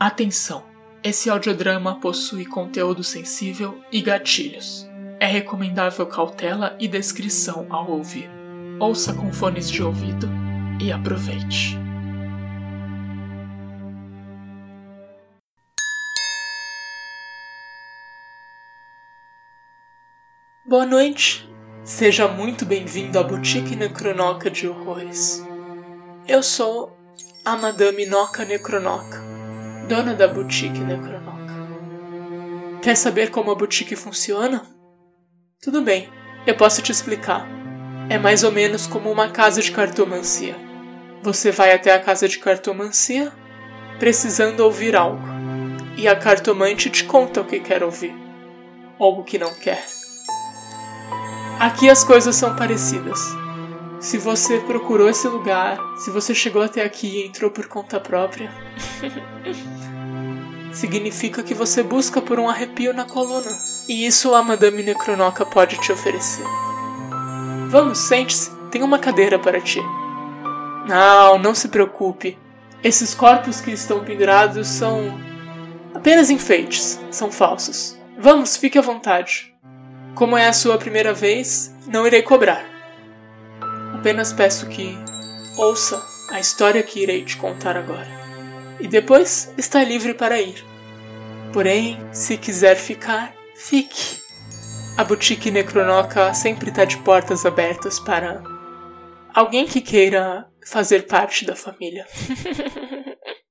Atenção! Esse audiodrama possui conteúdo sensível e gatilhos. É recomendável cautela e descrição ao ouvir. Ouça com fones de ouvido e aproveite. Boa noite! Seja muito bem-vindo à Boutique Necronoca de Horrores. Eu sou a Madame Noca Necronoca dona da boutique Necronoca. Quer saber como a boutique funciona? Tudo bem, eu posso te explicar. É mais ou menos como uma casa de cartomancia. Você vai até a casa de cartomancia precisando ouvir algo, e a cartomante te conta o que quer ouvir, ou o que não quer. Aqui as coisas são parecidas. Se você procurou esse lugar, se você chegou até aqui e entrou por conta própria, significa que você busca por um arrepio na coluna. E isso a Madame Necronoca pode te oferecer. Vamos, sente-se, tem uma cadeira para ti. Não, não se preocupe. Esses corpos que estão pendurados são apenas enfeites, são falsos. Vamos, fique à vontade. Como é a sua primeira vez, não irei cobrar. Apenas peço que ouça a história que irei te contar agora. E depois está livre para ir. Porém, se quiser ficar, fique. A boutique Necronoca sempre está de portas abertas para alguém que queira fazer parte da família.